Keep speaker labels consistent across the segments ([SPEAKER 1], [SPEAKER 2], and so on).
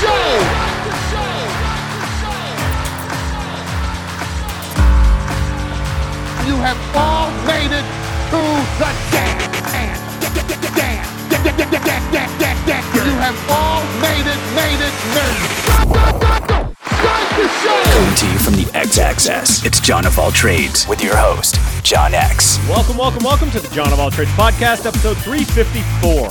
[SPEAKER 1] show. You have all made it to the dance. You have all made it, made it, made it. Start the show.
[SPEAKER 2] Coming to you from the X Access, it's Jon of All Trades with your host, John X.
[SPEAKER 3] Welcome, welcome, welcome to the Jon of All Trades podcast, episode 354. Your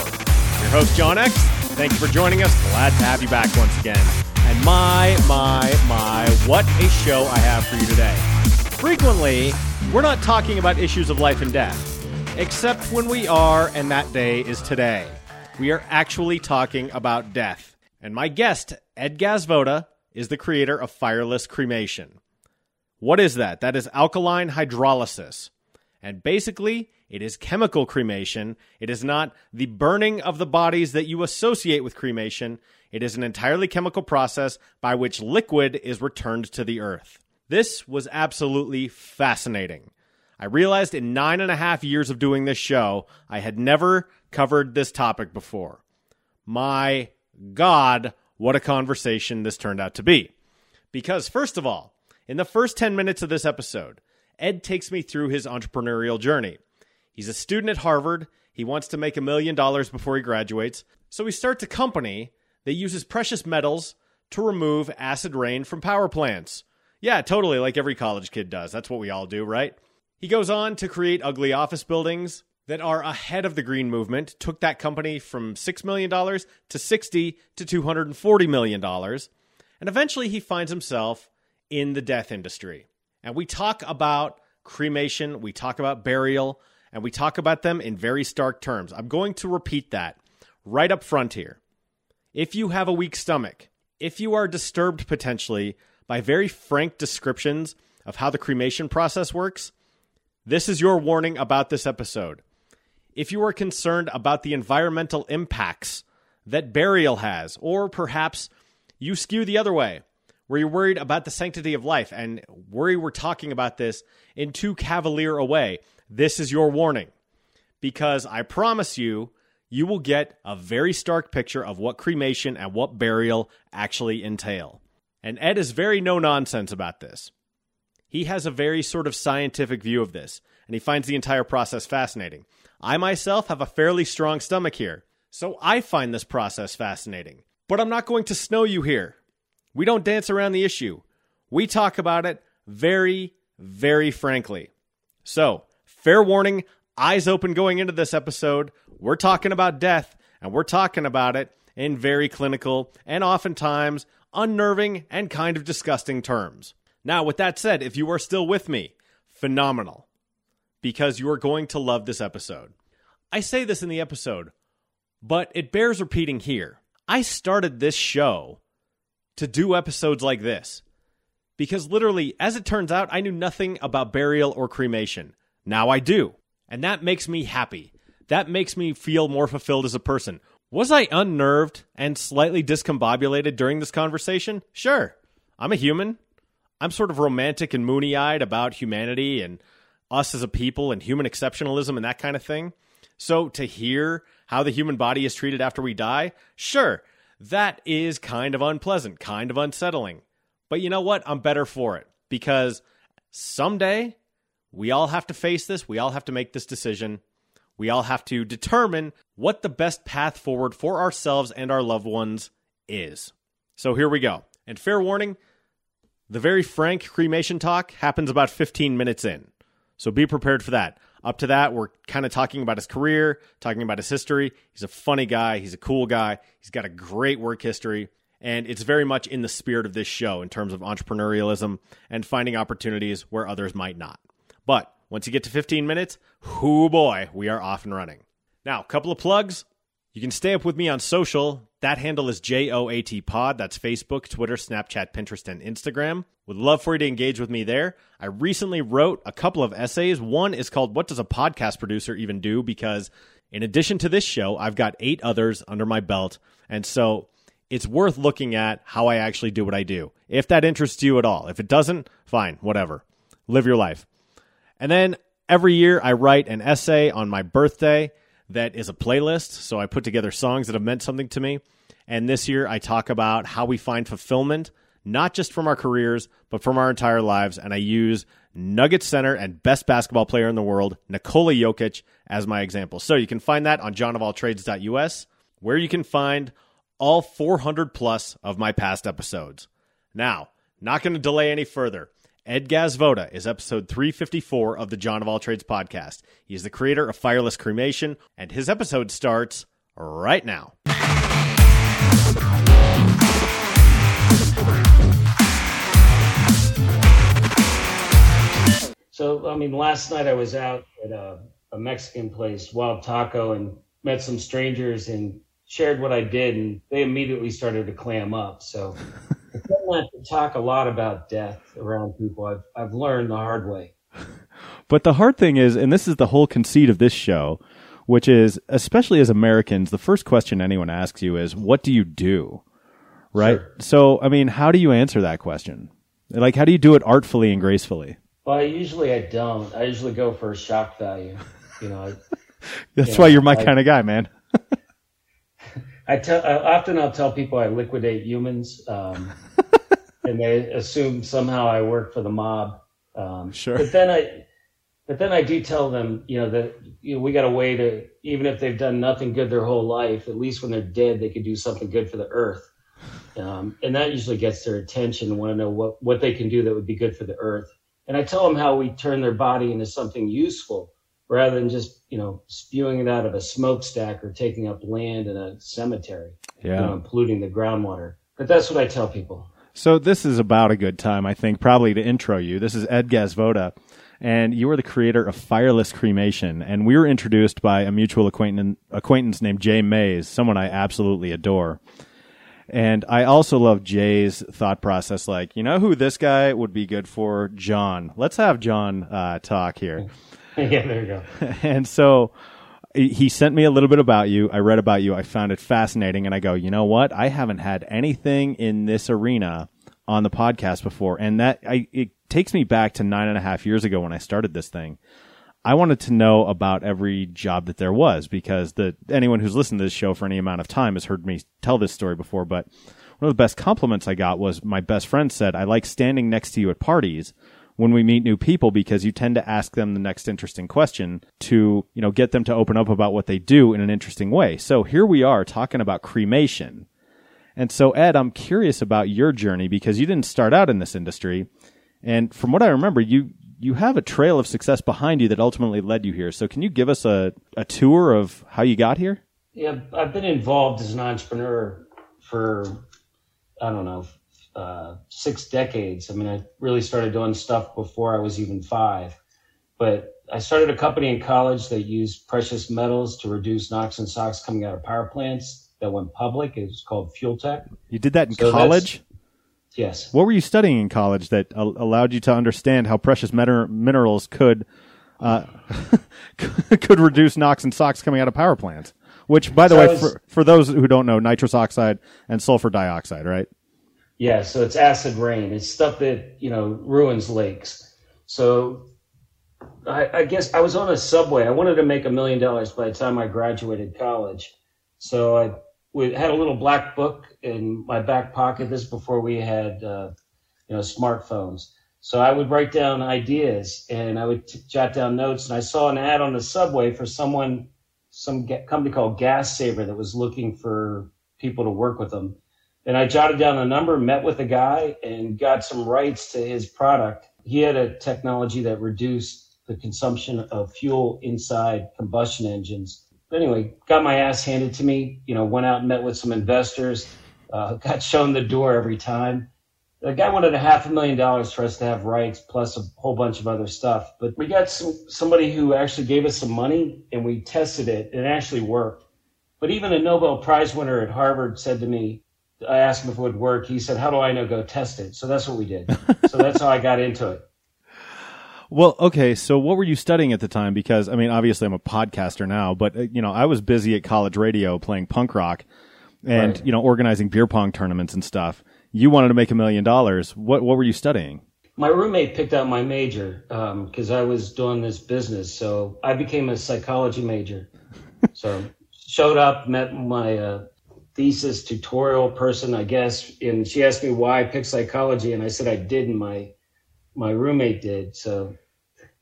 [SPEAKER 3] host, John X. Thank you for joining us. Glad to have you back once again. And my, my, my, what a show I have for you today. Frequently, we're not talking about issues of life and death, except when we are, and that day is today. We are actually talking about death. And my guest, Ed Gazvoda, is the creator of Fireless Cremation. What is that? That is alkaline hydrolysis. And basically, it is chemical cremation. It is not the burning of the bodies that you associate with cremation. It is an entirely chemical process by which liquid is returned to the earth. This was absolutely fascinating. I realized in nine and a half years of doing this show, I had never covered this topic before. My God, what a conversation this turned out to be. Because, first of all, in the first 10 minutes of this episode, Ed takes me through his entrepreneurial journey. He's a student at Harvard. He wants to make a million dollars before he graduates. So he starts a company that uses precious metals to remove acid rain from power plants. Yeah, totally, like every college kid does. That's what we all do, right? He goes on to create ugly office buildings that are ahead of the green movement, took that company from $6 million to 60 to $240 million. And eventually he finds himself in the death industry. And we talk about cremation, we talk about burial, and we talk about them in very stark terms. I'm going to repeat that right up front here. If you have a weak stomach, if you are disturbed potentially by very frank descriptions of how the cremation process works, this is your warning about this episode. If you are concerned about the environmental impacts that burial has, or perhaps you skew the other way, where you're worried about the sanctity of life and worry we're talking about this in too cavalier a way, this is your warning. Because I promise you, you will get a very stark picture of what cremation and what burial actually entail. And Ed is very no nonsense about this. He has a very sort of scientific view of this, and he finds the entire process fascinating. I myself have a fairly strong stomach here, so I find this process fascinating. But I'm not going to snow you here. We don't dance around the issue. We talk about it very, very frankly. So, fair warning, eyes open going into this episode. We're talking about death, and we're talking about it in very clinical and oftentimes unnerving and kind of disgusting terms. Now, with that said, if you are still with me, phenomenal, because you are going to love this episode. I say this in the episode, but it bears repeating here. I started this show to do episodes like this because literally, as it turns out, I knew nothing about burial or cremation. Now I do. And that makes me happy. That makes me feel more fulfilled as a person. Was I unnerved and slightly discombobulated during this conversation? Sure. I'm a human. I'm sort of romantic and moony eyed about humanity and us as a people and human exceptionalism and that kind of thing. So to hear how the human body is treated after we die, sure, that is kind of unpleasant, kind of unsettling. But you know what? I'm better for it because someday we all have to face this. We all have to make this decision. We all have to determine what the best path forward for ourselves and our loved ones is. So here we go. And fair warning the very frank cremation talk happens about 15 minutes in. So be prepared for that. Up to that, we're kind of talking about his career, talking about his history. He's a funny guy. He's a cool guy. He's got a great work history. And it's very much in the spirit of this show in terms of entrepreneurialism and finding opportunities where others might not. But once you get to 15 minutes, whoo boy, we are off and running. Now, a couple of plugs. You can stay up with me on social. That handle is JOAT Pod. That's Facebook, Twitter, Snapchat, Pinterest, and Instagram. Would love for you to engage with me there. I recently wrote a couple of essays. One is called What Does a Podcast Producer Even Do? Because in addition to this show, I've got eight others under my belt. And so it's worth looking at how I actually do what I do. If that interests you at all. If it doesn't, fine, whatever. Live your life. And then every year I write an essay on my birthday that is a playlist. So I put together songs that have meant something to me.
[SPEAKER 4] And this year, I talk about how we find fulfillment, not just from our careers, but from our entire lives. And I use Nuggets center and best basketball player in the world, Nikola Jokic, as my example. So you can find that on johnofalltrades.us, where you can find all 400 plus of my past episodes. Now, not going to delay any further. Ed Gazvoda is episode 354 of the Jon of All Trades podcast. He is the creator of Fireless Cremation, and his episode starts right now.
[SPEAKER 5] So, I mean, last night I was out at a, a, Mexican place, Wild Taco, and met some strangers and shared what I did, and they immediately started to clam up. So, Have to talk a lot about death around people. I've, I've learned the hard way.
[SPEAKER 3] But the hard thing is, and this is the whole conceit of this show, which is, especially as Americans, the first question anyone asks you is, What do you do? Right? Sure. So, I mean, how do you answer that question? Like, how do you do it artfully and gracefully?
[SPEAKER 5] Well, I usually I don't. I usually go for a shock value. You know, I,
[SPEAKER 3] that's you why you're my I, kind of guy, man.
[SPEAKER 5] I tell I, often I'll tell people I liquidate humans, um, and they assume somehow I work for the mob. Um,
[SPEAKER 3] sure.
[SPEAKER 5] But then I, but then I do tell them, you know, that you know, we got a way to even if they've done nothing good their whole life, at least when they're dead, they could do something good for the earth. Um, and that usually gets their attention. Want to know what what they can do that would be good for the earth. And I tell them how we turn their body into something useful rather than just, you know, spewing it out of a smokestack or taking up land in a cemetery.
[SPEAKER 3] Yeah.
[SPEAKER 5] You know, polluting the groundwater. But that's what I tell people.
[SPEAKER 3] So this is about a good time, I think, probably to intro you. This is Ed Gazvoda, and you are the creator of Fireless Cremation. And we were introduced by a mutual acquaintance, acquaintance named Jay Mays, someone I absolutely adore. And I also love Jay's thought process. Like, you know who this guy would be good for? Jon. Let's have Jon uh, talk here.
[SPEAKER 5] yeah, there you go.
[SPEAKER 3] and so he sent me a little bit about you. I read about you. I found it fascinating. And I go, you know what? I haven't had anything in this arena on the podcast before. And that I, it takes me back to nine and a half years ago when I started this thing. I wanted to know about every job that there was because the anyone who's listened to this show for any amount of time has heard me tell this story before. But one of the best compliments I got was my best friend said, "I like standing next to you at parties." When we meet new people, because you tend to ask them the next interesting question to, you know, get them to open up about what they do in an interesting way. So here we are talking about cremation. And so, Ed, I'm curious about your journey because you didn't start out in this industry. And from what I remember, you you have a trail of success behind you that ultimately led you here. So can you give us a, a tour of how you got here?
[SPEAKER 5] Yeah, I've been involved as an entrepreneur for, I don't know, uh, six decades. I mean, I really started doing stuff before I was even five. But I started a company in college that used precious metals to reduce NOx and SOx coming out of power plants that went public. It was called Fuel Tech.
[SPEAKER 3] You did that in so college?
[SPEAKER 5] Yes.
[SPEAKER 3] What were you studying in college that allowed you to understand how precious minerals could uh, could reduce NOx and SOx coming out of power plants? Which, by the so way, was, for, for those who don't know, nitrous oxide and sulfur dioxide, right?
[SPEAKER 5] Yeah, so it's acid rain. It's stuff that you know ruins lakes. So I, I guess I was on a subway. I wanted to make a million dollars by the time I graduated college. So I we had a little black book in my back pocket. This before we had uh, you know smartphones. So I would write down ideas and I would t- jot down notes. And I saw an ad on the subway for someone, some ga- company called Gas Saver that was looking for people to work with them. And I jotted down a number, met with a guy, and got some rights to his product. He had a technology that reduced the consumption of fuel inside combustion engines anyway, got my ass handed to me. You know, went out and met with some investors. Uh, got shown the door every time. The guy wanted a half a million dollars for us to have rights, plus a whole bunch of other stuff. But we got some somebody who actually gave us some money, and we tested it. And it actually worked. But even a Nobel Prize winner at Harvard said to me, I asked him if it would work. He said, "How do I know? Go test it." So that's what we did. so that's how I got into it.
[SPEAKER 3] Well, okay. So, what were you studying at the time? Because I mean, obviously, I'm a podcaster now, but uh, you know, I was busy at college radio playing punk rock, and right. you know, organizing beer pong tournaments and stuff. You wanted to make a million dollars. What What were you studying?
[SPEAKER 5] My roommate picked out my major because um, I was doing this business, so I became a psychology major. so, showed up, met my uh, thesis tutorial person, I guess. And she asked me why I picked psychology, and I said I didn't. My my roommate did. So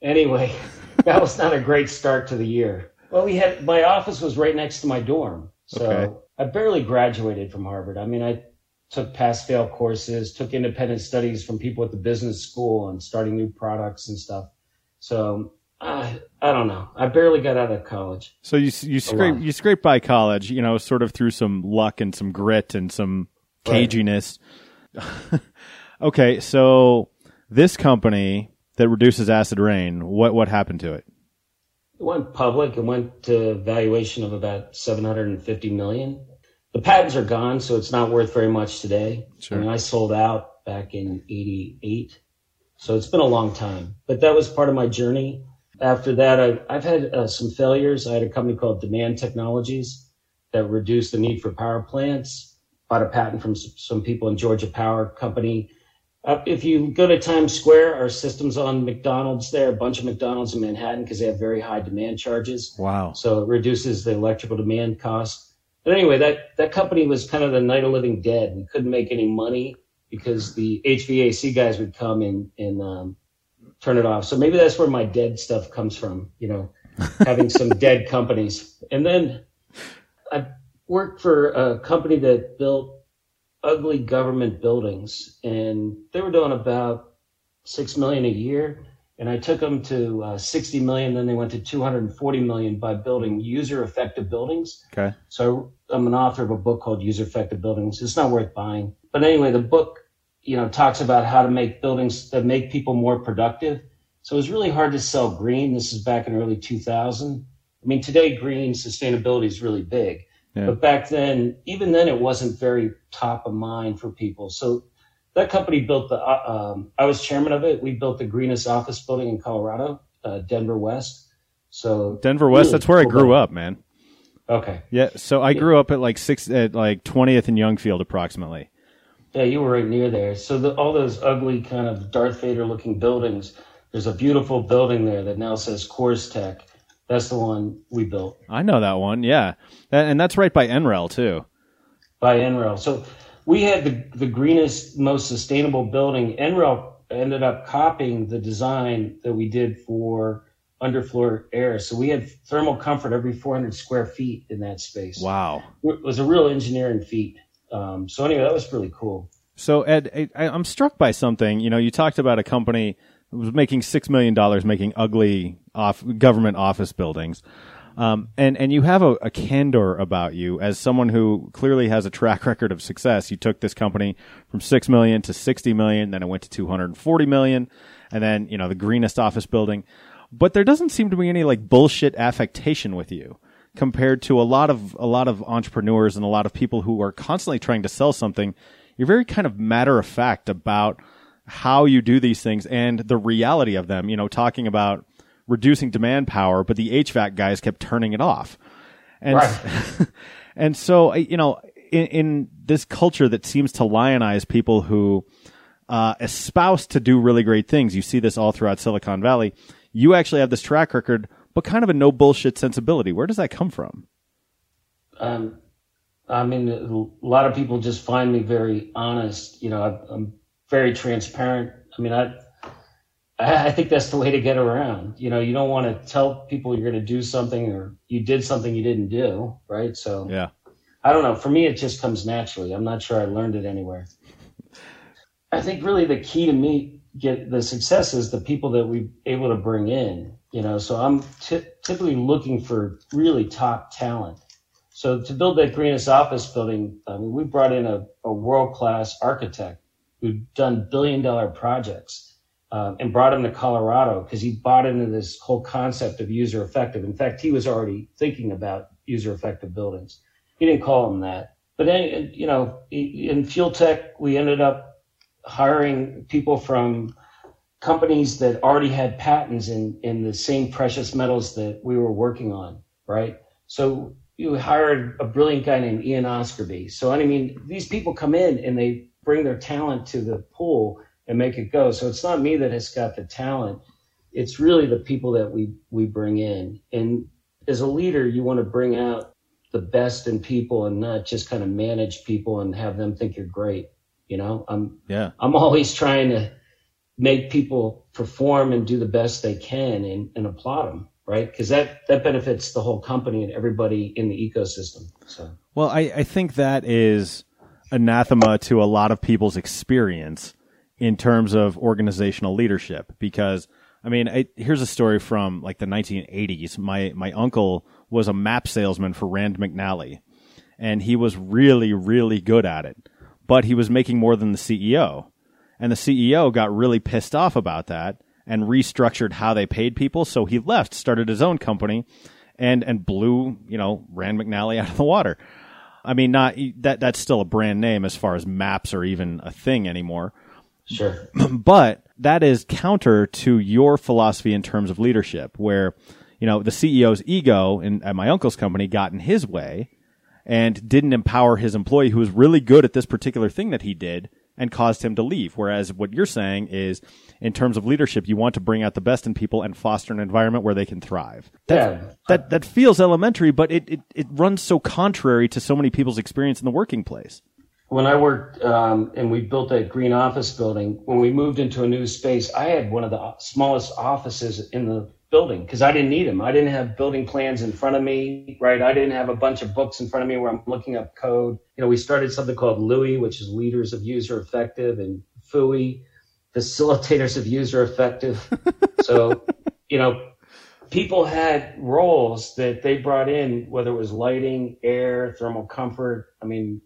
[SPEAKER 5] anyway, that was not a great start to the year. Well, we had my office was right next to my dorm, so
[SPEAKER 3] Okay.
[SPEAKER 5] I barely graduated from Harvard. I mean, I took pass fail courses, took independent studies from people at the business school, and starting new products and stuff. So I I don't know. I barely got out of college.
[SPEAKER 3] So you you scrape you scrape by college, you know, sort of through some luck and some grit and some
[SPEAKER 5] Right.
[SPEAKER 3] caginess. okay, so this company that reduces acid rain, what what happened to it?
[SPEAKER 5] It went public. It went to valuation of about 750 million. The patents are gone, so it's not worth very much today.
[SPEAKER 3] Sure.
[SPEAKER 5] I mean, I sold out back in 88. So it's been a long time, but that was part of my journey. After that, I, I've had uh, some failures. I had a company called Demand Technologies that reduced the need for power plants. Bought a patent from some people in Georgia Power Company. Uh, if you go to Times Square, our systems on McDonald's there, a bunch of McDonald's in Manhattan because they have very high demand charges.
[SPEAKER 3] Wow.
[SPEAKER 5] So it reduces the electrical demand cost. But anyway, that, that company was kind of the night of living dead. We couldn't make any money because the HVAC guys would come and, and um, turn it off. So maybe that's where my dead stuff comes from, you know, having some dead companies. And then I worked for a company that built ugly government buildings and they were doing about six million a year and i took them to uh, 60 million then they went to 240 million by building user effective buildings
[SPEAKER 3] Okay.
[SPEAKER 5] so i'm an author of a book called user effective buildings it's not worth buying but anyway the book you know talks about how to make buildings that make people more productive so it was really hard to sell green this is back in early 2000 i mean today green sustainability is really big
[SPEAKER 3] Yeah.
[SPEAKER 5] but back then, even then, it wasn't very top of mind for people. So that company built the. Uh, um, I was chairman of it. We built the greenest office building in Colorado, uh, Denver West. So
[SPEAKER 3] Denver West, that's where I grew up, man.
[SPEAKER 5] Okay,
[SPEAKER 3] Yeah, so I grew up at like six at like 20th and Youngfield approximately.
[SPEAKER 5] Yeah, you were right near there. So the, all those ugly kind of Darth Vader looking buildings. There's a beautiful building there that now says Coors Tech. That's the one we built.
[SPEAKER 3] I know that one. Yeah. That, and that's right by NREL too.
[SPEAKER 5] by NREL. So we had the, the greenest, most sustainable building. NREL ended up copying the design that we did for underfloor air. So we had thermal comfort every 400 square feet in that space.
[SPEAKER 3] Wow.
[SPEAKER 5] It was a real engineering feat. Um, so anyway, that was really cool.
[SPEAKER 3] So Ed, I, I'm struck by something. You know, you talked about a company was making six million dollars making ugly off government office buildings, um, and and you have a, a candor about you as someone who clearly has a track record of success. You took this company from six million to sixty million, then it went to two hundred and forty million, and then you know the greenest office building. But there doesn't seem to be any like bullshit affectation with you compared to a lot of a lot of entrepreneurs and a lot of people who are constantly trying to sell something you're very kind of matter of fact about how you do these things and the reality of them you know talking about reducing demand power but the HVAC guys kept turning it off and
[SPEAKER 5] Right.
[SPEAKER 3] and so you know in, in this culture that seems to lionize people who uh, espouse to do really great things you see this all throughout silicon valley you actually have this track record but kind of a no bullshit sensibility where does that come from
[SPEAKER 5] Um, I mean, a lot of people just find me very honest. You know, I, I'm very transparent. I mean, I, I I think that's the way to get around. You know, you don't want to tell people you're going to do something or you did something you didn't do, right? So
[SPEAKER 3] yeah
[SPEAKER 5] I don't know. For me, it just comes naturally. I'm not sure I learned it anywhere. I think really the key to me get the success is the people that we're able to bring in. You know, so I'm ty- typically looking for really top talent. So to build that greenest office building, I mean, we brought in a, a world class architect who'd done billion dollar projects um, and brought him to Colorado because he bought into this whole concept of user effective. In fact, he was already thinking about user effective buildings. He didn't call them that. But then, you know, in Fuel Tech, we ended up hiring people from companies that already had patents in, in the same precious metals that we were working on, right? So you hired a brilliant guy named Ian Oscarby. So, I mean, these people come in and they bring their talent to the pool and make it go. So it's not me that has got the talent. It's really the people that we, we bring in. And as a leader, you want to bring out the the best in people and not just kind of manage people and have them think you're great. You know, I'm
[SPEAKER 3] Yeah.
[SPEAKER 5] I'm always trying to make people perform and do the best they can and, and applaud them, right? Because that that benefits the whole company and everybody in the ecosystem. So
[SPEAKER 3] Well, I, I think that is anathema to a lot of people's experience in terms of organizational leadership. Because, I mean, I, here's a story from like the 1980s. My, my uncle was a map salesman for Rand McNally, and he was really, really good at it. But he was making more than the CEO. And the CEO got really pissed off about that and restructured how they paid people. So he left, started his own company, and and blew you know Rand McNally out of the water. I mean, not that that's still a brand name as far as maps are even a thing anymore.
[SPEAKER 5] sure,
[SPEAKER 3] But that is counter to your philosophy in terms of leadership, where you know the CEO's ego in at my uncle's company got in his way and didn't empower his employee who was really good at this particular thing that he did and caused him to leave. Whereas what you're saying is, in terms of leadership, you want to bring out the best in people and foster an environment where they can thrive. That,
[SPEAKER 5] Yeah.
[SPEAKER 3] that, that feels elementary, but it, it, it runs so contrary to so many people's experience in the working place.
[SPEAKER 5] when I worked um, and we built that green office building, when we moved into a new space, I had one of the smallest offices in the building because I didn't need them. I didn't have building plans in front of me, right? I didn't have a bunch of books in front of me where I'm looking up code. You know, we started something called LUI, which is Leaders of User Effective, and FUI, Facilitators of User Effective. so, you know, people had roles that they brought in, whether it was lighting, air, thermal comfort. I mean,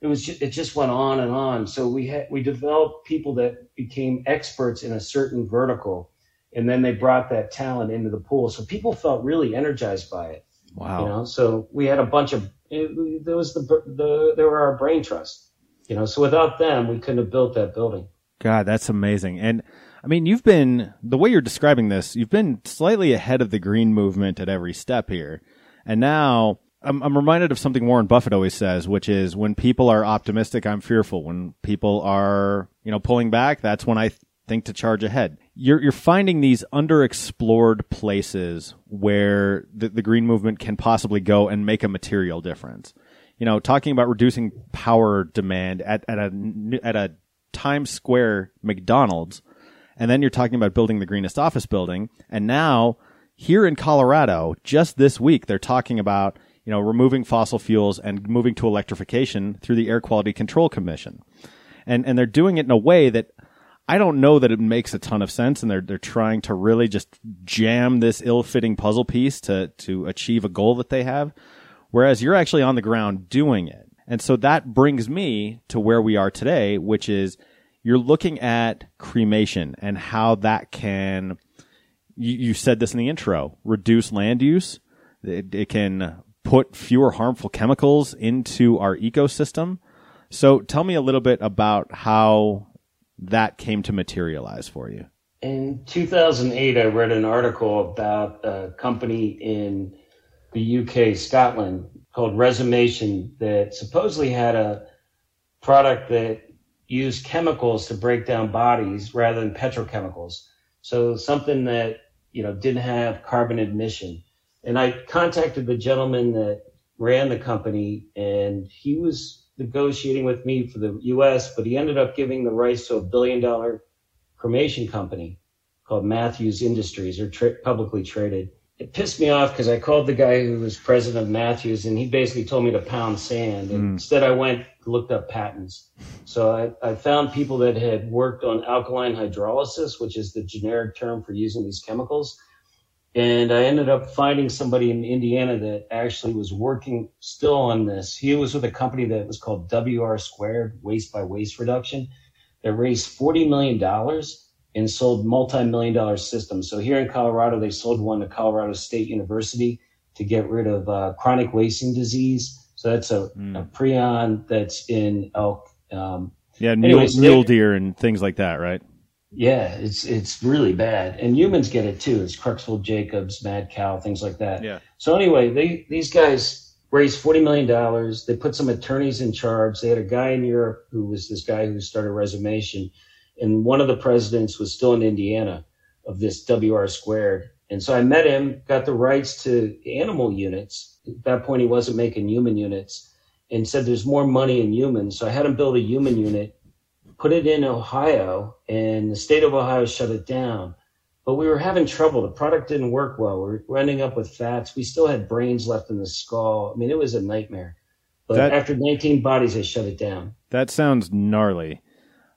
[SPEAKER 5] it was just, it just went on and on. So we had we developed people that became experts in a certain vertical, and then they brought that talent into the pool. So people felt really energized by it.
[SPEAKER 3] Wow.
[SPEAKER 5] You know, so we had a bunch of it, there was the the there were our brain trust. You know, so without them, we couldn't have built that building.
[SPEAKER 3] God, that's amazing. And I mean, you've been the way you're describing this, you've been slightly ahead of the green movement at every step here. And now I'm, I'm reminded of something Warren Buffett always says, which is when people are optimistic, I'm fearful. When people are, you know, pulling back, that's when I th- think to charge ahead. You're, you're finding these underexplored places where the, the green movement can possibly go and make a material difference. You know, talking about reducing power demand at, at a, at a Times Square McDonald's, and then you're talking about building the greenest office building, and now here in Colorado, just this week, they're talking about you know removing fossil fuels and moving to electrification through the Air Quality Control Commission, and and they're doing it in a way that I don't know that it makes a ton of sense, and they're they're trying to really just jam this ill-fitting puzzle piece to to achieve a goal that they have, whereas you're actually on the ground doing it. And so that brings me to where we are today, which is you're looking at cremation and how that can, you, you said this in the intro, reduce land use. It, it can put fewer harmful chemicals into our ecosystem. So tell me a little bit about how that came to materialize for you.
[SPEAKER 5] In 2008, I read an article about a company in the UK, Scotland, called Resomation that supposedly had a product that used chemicals to break down bodies rather than petrochemicals. So something that, you know, didn't have carbon emission. And I contacted the gentleman that ran the company and he was negotiating with me for the US, but he ended up giving the rights to a billion dollar cremation company called Matthews Industries or tra- publicly traded. It pissed me off because I called the guy who was president of Matthews and he basically told me to pound sand. And hmm. instead I went looked up patents. So I, I found people that had worked on alkaline hydrolysis, which is the generic term for using these chemicals. And I ended up finding somebody in Indiana that actually was working still on this. He was with a company that was called WR Squared, Waste by Waste Reduction, that raised $40 million and sold multi-million dollar systems. So here in Colorado, they sold one to Colorado State University to get rid of uh, chronic wasting disease. So that's a, a prion that's in elk. Um,
[SPEAKER 3] Yeah, mule,
[SPEAKER 5] Anyways,
[SPEAKER 3] mule deer and things like that, right?
[SPEAKER 5] Yeah, it's it's really bad, and humans get it too. It's Crooksville Jacobs, Mad Cow, things like that.
[SPEAKER 3] Yeah.
[SPEAKER 5] So anyway, they these guys raised forty million dollars. They put some attorneys in charge. They had a guy in Europe who was this guy who started Resomation, and one of the presidents was still in Indiana of this WR squared. And so I met him, got the rights to animal units. At that point, he wasn't making human units and said there's more money in humans. So I had him build a human unit, put it in Ohio, and the state of Ohio shut it down. But we were having trouble. The product didn't work well. We were ending up with fats. We still had brains left in the skull. I mean, it was a nightmare. But
[SPEAKER 3] That-
[SPEAKER 5] after 19 bodies, they shut it down.
[SPEAKER 3] That sounds gnarly.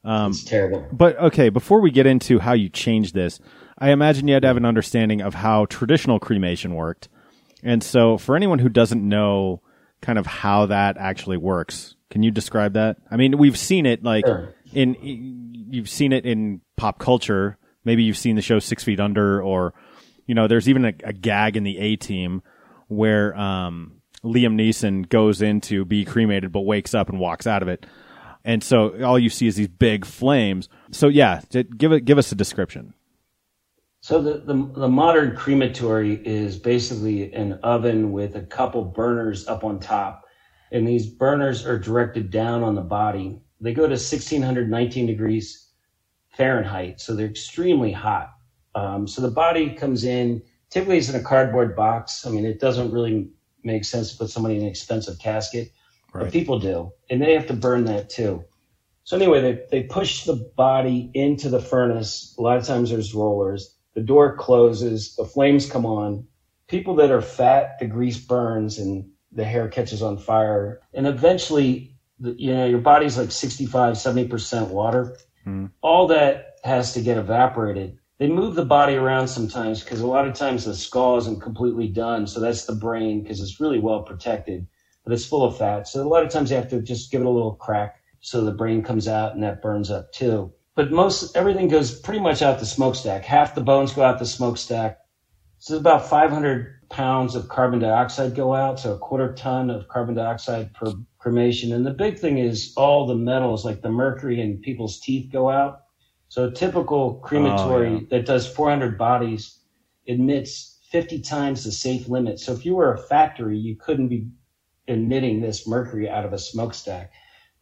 [SPEAKER 3] Um,
[SPEAKER 5] It's terrible.
[SPEAKER 3] But okay, before we get into how you changed this, I imagine you had to have an understanding of how traditional cremation worked. And so, for anyone who doesn't know kind of how that actually works, can you describe that? I mean, we've seen it like
[SPEAKER 5] Sure.
[SPEAKER 3] In you've seen it in pop culture. Maybe you've seen the show Six Feet Under, or you know, there's even a, a gag in the A Team where um, Liam Neeson goes in to be cremated, but wakes up and walks out of it. And so all you see is these big flames. So yeah, give it, give us a description.
[SPEAKER 5] So the, the the modern crematory is basically an oven with a couple burners up on top, and these burners are directed down on the body. They go to 1619 degrees Fahrenheit, so they're extremely hot. Um, so the body comes in. Typically, it's in a cardboard box. I mean, it doesn't really make sense to put somebody in an expensive casket, but people do, and they have to burn that too. So anyway, they, they push the body into the furnace. A lot of times there's rollers. The door closes. The flames come on. People that are fat, the grease burns and the hair catches on fire. And eventually, you know, your body's like 65, 70% water. Hmm. All that has to get evaporated. They move the body around sometimes because a lot of times the skull isn't completely done. So that's the brain because it's really well protected, but it's full of fat. So a lot of times you have to just give it a little crack so the brain comes out and that burns up too. But most everything goes pretty much out the smokestack. Half the bones go out the smokestack. So about 500 pounds of carbon dioxide go out, so a quarter ton of carbon dioxide per cremation. And the big thing is all the metals, like the mercury in people's teeth, go out. So a typical crematory
[SPEAKER 3] Oh, yeah.
[SPEAKER 5] that does 400 bodies emits 50 times the safe limit. So if you were a factory, you couldn't be emitting this mercury out of a smokestack.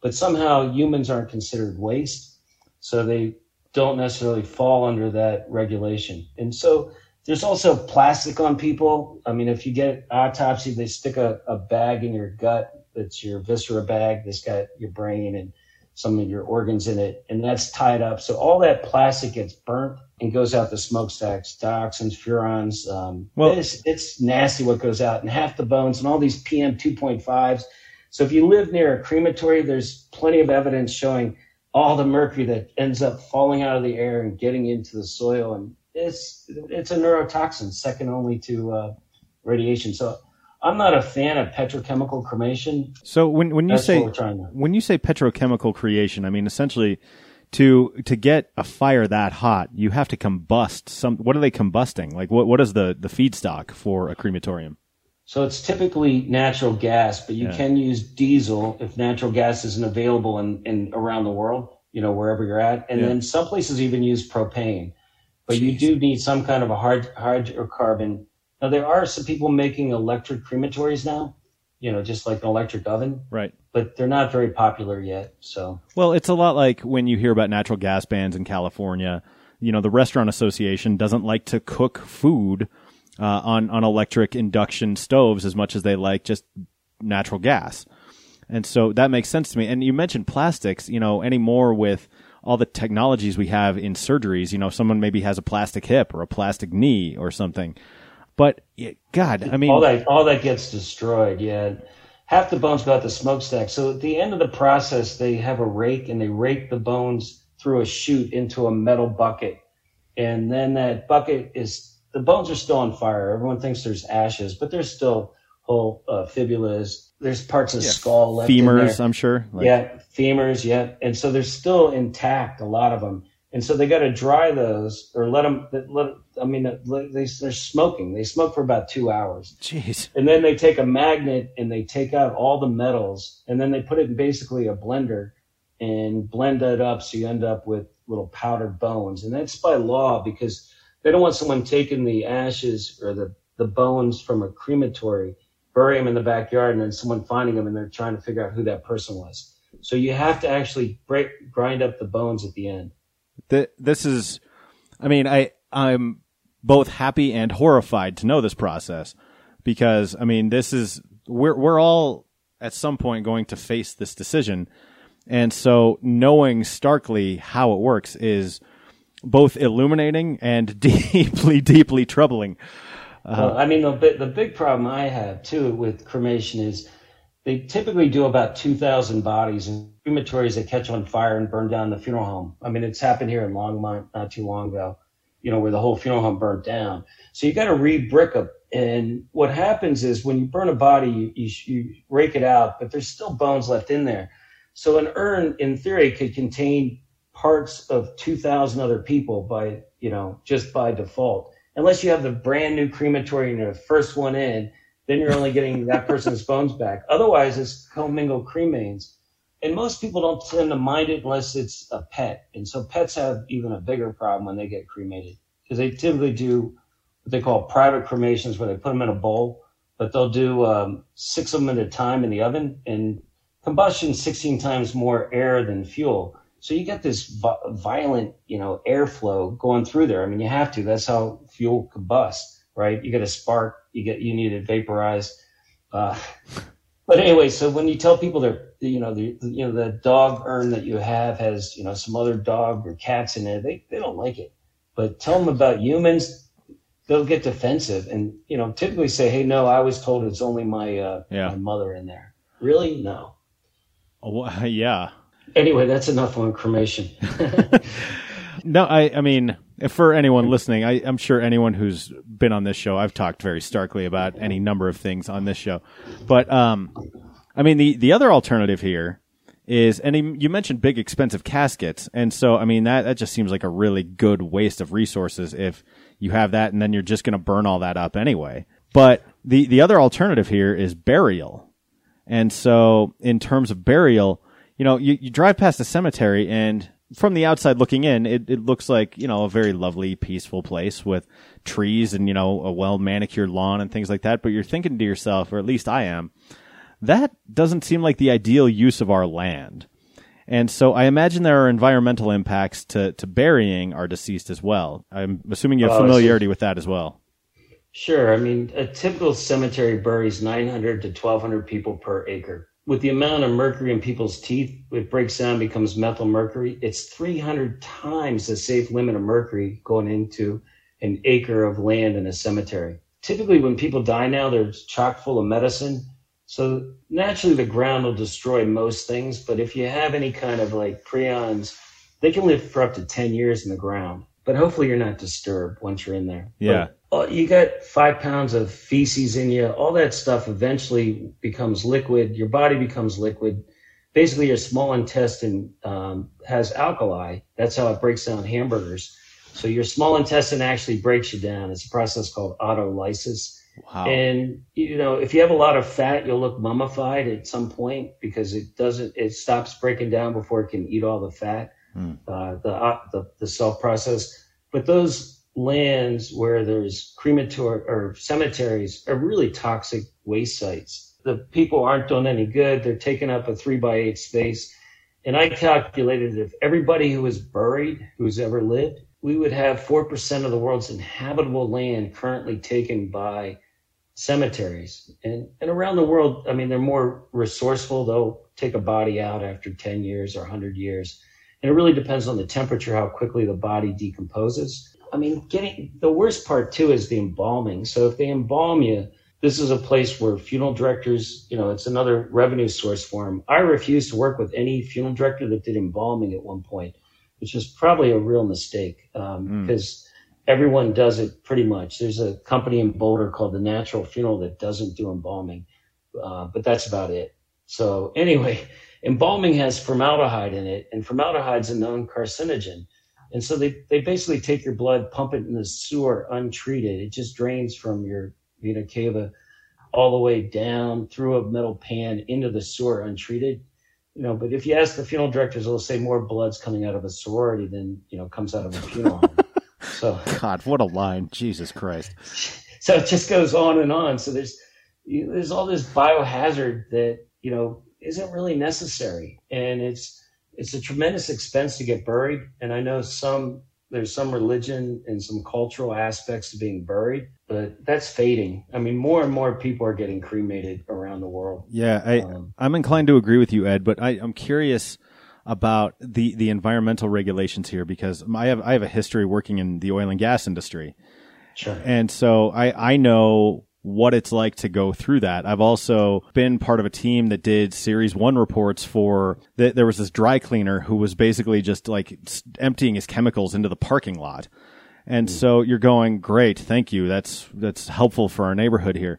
[SPEAKER 5] But somehow humans aren't considered waste, so they don't necessarily fall under that regulation. And so there's also plastic on people. I mean, if you get autopsy, they stick a, a bag in your gut that's your viscera bag that's got your brain and some of your organs in it, and that's tied up. So all that plastic gets burnt and goes out the smokestacks, dioxins, furans. Um,
[SPEAKER 3] Well-
[SPEAKER 5] it's, it's nasty what goes out, and half the bones and all these PM 2.5s. So if you live near a crematory, there's plenty of evidence showing all the mercury that ends up falling out of the air and getting into the soil, and it's it's a neurotoxin, second only to uh, radiation. So I'm not a fan of petrochemical cremation.
[SPEAKER 3] So when when you
[SPEAKER 5] That's
[SPEAKER 3] say
[SPEAKER 5] what we're trying to.
[SPEAKER 3] when you say petrochemical cremation, I mean essentially to to get a fire that hot, you have to combust some. What are they combusting? Like what what is the the feedstock for a crematorium?
[SPEAKER 5] So it's typically natural gas, but you
[SPEAKER 3] Yeah.
[SPEAKER 5] can use diesel if natural gas isn't available in, in around the world, you know, wherever you're at. And
[SPEAKER 3] Yeah.
[SPEAKER 5] then some places even use propane. But you do need some kind of a hard hydrocarbon. Now there are some people making electric crematories now, you know, just like an electric oven,
[SPEAKER 3] Right.
[SPEAKER 5] but they're not very popular yet. So
[SPEAKER 3] Well, it's a lot like when you hear about natural gas bans in California. You know, the Restaurant Association doesn't like to cook food uh, on on electric induction stoves as much as they like just natural gas, and so that makes sense to me. And you mentioned plastics. You know, anymore with all the technologies we have in surgeries. You know, someone maybe has a plastic hip or a plastic knee or something. But yeah, God, I mean,
[SPEAKER 5] all that all that gets destroyed. Yeah, half the bones go out the smokestack. So at the end of the process, they have a rake and they rake the bones through a chute into a metal bucket, and then that bucket is the bones are still on fire. Everyone thinks there's ashes, but there's still whole uh, fibulas. There's parts of skull left
[SPEAKER 3] femurs. I'm sure. Like,
[SPEAKER 5] yeah, femurs, yeah. And so they're still intact, a lot of them. And so they got to dry those or let them, let, I mean, they, they're smoking. They smoke for about two hours.
[SPEAKER 3] Jeez.
[SPEAKER 5] And then they take a magnet and they take out all the metals and then they put it in basically a blender and blend it up so you end up with little powdered bones. And that's by law because they don't want someone taking the ashes or the, the bones from a crematory, bury them in the backyard, and then someone finding them and they're trying to figure out who that person was. So you have to actually break, grind up the bones at the end.
[SPEAKER 3] Th- this is, I mean, I I'm both happy and horrified to know this process because I mean this is we're we're all at some point going to face this decision. And so knowing starkly how it works is both illuminating and deeply, deeply troubling.
[SPEAKER 5] Uh, well, I mean, the, the big problem I have too with cremation is they typically do about 2,000 bodies in crematories that catch on fire and burn down the funeral home. I mean, it's happened here in Longmont not too long ago, you know, where the whole funeral home burnt down. So you got to re-brick. And what happens is when you burn a body, you, you, you rake it out, but there's still bones left in there. So an urn, in theory, could contain parts of 2,000 other people by, you know, just by default. Unless you have the brand new crematory and you're the first one in, then you're only getting that person's bones back. Otherwise, it's commingled cremains. And most people don't tend to mind it unless it's a pet. And so pets have even a bigger problem when they get cremated because they typically do what they call private cremations where they put them in a bowl, but they'll do um, six of them at a time in the oven and combustion 16 times more air than fuel. So you get this violent, you know, airflow going through there. I mean, you have to. That's how fuel combusts, right? You get a spark. You get you need it vaporized. Uh, but anyway, so when you tell people they're, you know, the you know the dog urn that you have has you know some other dog or cats in it, they they don't like it. But tell them about humans, they'll get defensive and you know typically say, hey, no, I was told it's only my uh, yeah. my mother in there. Really? No.
[SPEAKER 3] Oh, yeah.
[SPEAKER 5] Anyway, that's enough on cremation.
[SPEAKER 3] no, I, I mean, for anyone listening, I, I'm sure anyone who's been on this show, I've talked very starkly about any number of things on this show. But, um, I mean, the, the other alternative here is, and you mentioned big expensive caskets. And so, I mean, that, that just seems like a really good waste of resources if you have that and then you're just going to burn all that up anyway. But the, the other alternative here is burial. And so, in terms of burial, you know, you, you drive past a cemetery and from the outside looking in, it, it looks like, you know, a very lovely, peaceful place with trees and, you know, a well manicured lawn and things like that. But you're thinking to yourself, or at least I am, that doesn't seem like the ideal use of our land. And so I imagine there are environmental impacts to, to burying our deceased as well. I'm assuming you have uh, familiarity with that as well.
[SPEAKER 5] Sure. I mean, a typical cemetery buries 900 to 1,200 people per acre. With the amount of mercury in people's teeth, it breaks down, becomes methyl mercury. It's 300 times the safe limit of mercury going into an acre of land in a cemetery. Typically, when people die now, they're chock full of medicine. So naturally, the ground will destroy most things. But if you have any kind of like prions, they can live for up to 10 years in the ground. But hopefully, you're not disturbed once you're in there.
[SPEAKER 3] Yeah.
[SPEAKER 5] But you got five pounds of feces in you. All that stuff eventually becomes liquid. Your body becomes liquid. Basically, your small intestine um, has alkali. That's how it breaks down hamburgers. So your small intestine actually breaks you down. It's a process called autolysis. Wow. And you know, if you have a lot of fat, you'll look mummified at some point because it doesn't. It stops breaking down before it can eat all the fat. Hmm. Uh, the, uh, the the self process. But those lands where there's crematory or cemeteries are really toxic waste sites. The people aren't doing any good. They're taking up a three by eight space. And I calculated if everybody who was buried, who's ever lived, we would have 4% of the world's inhabitable land currently taken by cemeteries. And, and around the world, I mean, they're more resourceful. They'll take a body out after 10 years or 100 years. And it really depends on the temperature, how quickly the body decomposes. I mean, getting the worst part too is the embalming. So if they embalm you, this is a place where funeral directors, you know, it's another revenue source for them. I refused to work with any funeral director that did embalming at one point, which was probably a real mistake because um, mm. everyone does it pretty much. There's a company in Boulder called the Natural Funeral that doesn't do embalming, uh, but that's about it. So anyway, embalming has formaldehyde in it, and formaldehyde's a known carcinogen. And so they, they basically take your blood, pump it in the sewer untreated. It just drains from your vena cava all the way down through a metal pan into the sewer untreated. You know, but if you ask the funeral directors, they'll say more blood's coming out of a sorority than, you know, comes out of a funeral home. So
[SPEAKER 3] God, what a line. Jesus Christ.
[SPEAKER 5] So it just goes on and on. So there's there's all this biohazard that, you know, isn't really necessary. And it's it's a tremendous expense to get buried. And I know some there's some religion and some cultural aspects to being buried, but that's fading. I mean, more and more people are getting cremated around the world.
[SPEAKER 3] Yeah, I,
[SPEAKER 5] Um,
[SPEAKER 3] I'm inclined to agree with you, Ed, but I, I'm curious about the, the environmental regulations here because I have I have a history working in the oil and gas industry,
[SPEAKER 5] Sure.
[SPEAKER 3] and so I I know what it's like to go through that. I've also been part of a team that did series one reports for th- there was this dry cleaner who was basically just like emptying his chemicals into the parking lot. And hmm. so you're going, great, thank you. That's that's helpful for our neighborhood here.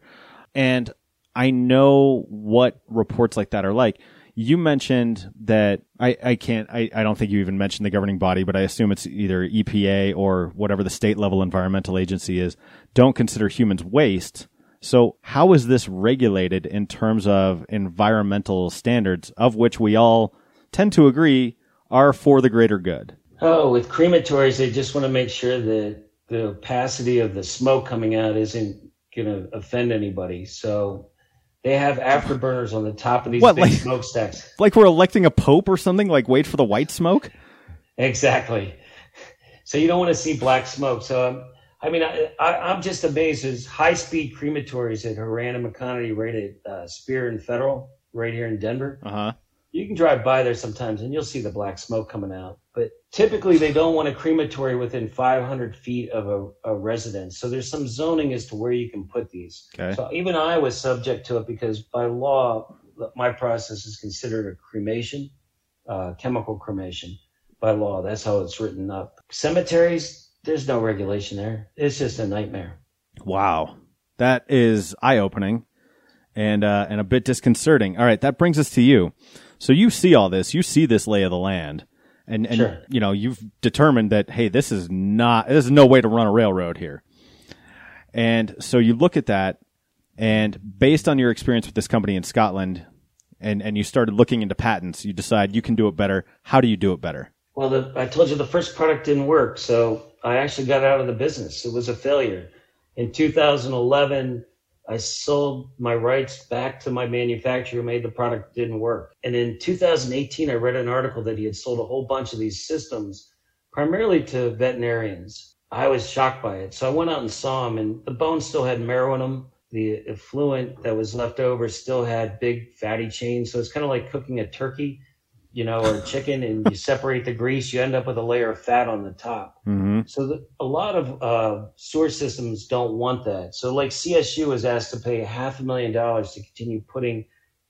[SPEAKER 3] And I know what reports like that are like. You mentioned that I, I can't I, I don't think you even mentioned the governing body, but I assume it's either EPA or whatever the state level environmental agency is, don't consider humans waste. So how is this regulated in terms of environmental standards of which we all tend to agree are for the greater good?
[SPEAKER 5] Oh, with crematories, they just want to make sure that the opacity of the smoke coming out isn't going to offend anybody. So they have afterburners on the top of these
[SPEAKER 3] What,
[SPEAKER 5] big
[SPEAKER 3] like-
[SPEAKER 5] smokestacks.
[SPEAKER 3] Like we're electing a pope or something like wait for the white smoke?
[SPEAKER 5] Exactly. So you don't want to see black smoke. So I mean, I, I, I'm just amazed. There's high-speed crematories at Horan and McConaty right at uh, Speer and Federal, right here in Denver.
[SPEAKER 3] Uh-huh.
[SPEAKER 5] You can drive by there sometimes and you'll see the black smoke coming out. But typically they don't want a crematory within 500 feet of a, a residence. So there's some zoning as to where you can put these.
[SPEAKER 3] Okay.
[SPEAKER 5] So even I was subject to it because by law, my process is considered a cremation, uh, chemical cremation by law. That's how it's written up. Cemeteries, there's no regulation there. It's just a nightmare.
[SPEAKER 3] Wow. That is eye opening and uh, and a bit disconcerting. All right, that brings us to you. So you see all this, you see this lay of the land, and and
[SPEAKER 5] Sure.
[SPEAKER 3] you know you've determined that hey, this is not this is no way to run a railroad here. And so you look at that, and based on your experience with this company in Scotland, and and you started looking into patents, you decide you can do it better. How do you do it better?
[SPEAKER 5] Well, the, I told you the first product didn't work, so I actually got out of the business. It was a failure. In 2011, I sold my rights back to my manufacturer who made the product didn't work. And in 2018, I read an article that he had sold a whole bunch of these systems, primarily to veterinarians. I was shocked by it. So I went out and saw him, and the bones still had marrow in them. The effluent that was left over still had big fatty chains. So it's kind of like cooking a turkey you know, or chicken, and you separate the grease, you end up with a layer of fat on the top.
[SPEAKER 3] Mm-hmm.
[SPEAKER 5] So the, a lot of uh, sewer systems don't want that. So like CSU was asked to pay half a million dollars to continue putting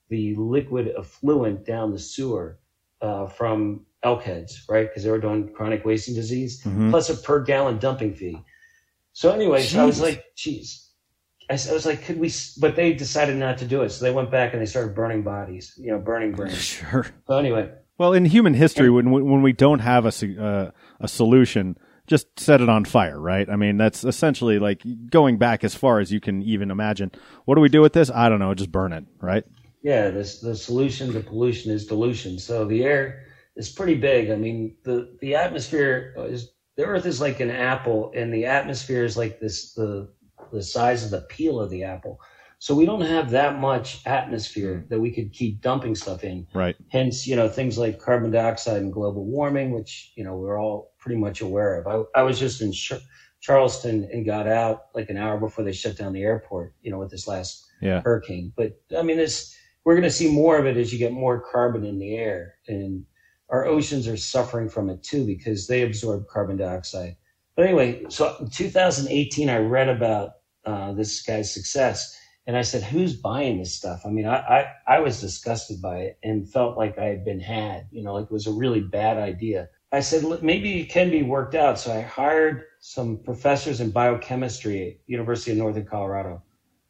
[SPEAKER 5] the liquid effluent down the sewer uh, from elk heads, right? Because they were doing chronic wasting disease,
[SPEAKER 3] Mhm.
[SPEAKER 5] plus a per gallon dumping fee. So anyways, I was like, geez. I s- I was like, could we? But they decided not to do it, so they went back and they started burning bodies, you know, burning brains.
[SPEAKER 3] Sure.
[SPEAKER 5] So anyway,
[SPEAKER 3] Well, in human history, when we- when we don't have a s- uh, a solution, just set it on fire, right? I mean, that's essentially like going back as far as you can even imagine. What do we do with this? I don't know. Just burn it, right?
[SPEAKER 5] Yeah, this the solution to pollution is dilution. So the air is pretty big. I mean, the the atmosphere is the Earth is like an apple, and the atmosphere is like this the the size of the peel of the apple. So we don't have that much atmosphere that we could keep dumping stuff in.
[SPEAKER 3] Right.
[SPEAKER 5] Hence, you know, things like carbon dioxide and global warming, which you know we're all pretty much aware of. I, I was just in Ch- Charleston and got out like an hour before they shut down the airport. You know, with this last
[SPEAKER 3] Yeah.
[SPEAKER 5] hurricane. But I mean, this we're going to see more of it as you get more carbon in the air, and our oceans are suffering from it too because they absorb carbon dioxide. But anyway, so in 2018, I read about uh, this guy's success, and I said, "Who's buying this stuff?" I mean, I, I I was disgusted by it and felt like I had been had. You know, like it was a really bad idea. I said, "Look, maybe it can be worked out. So I hired some professors in biochemistry at University of Northern Colorado,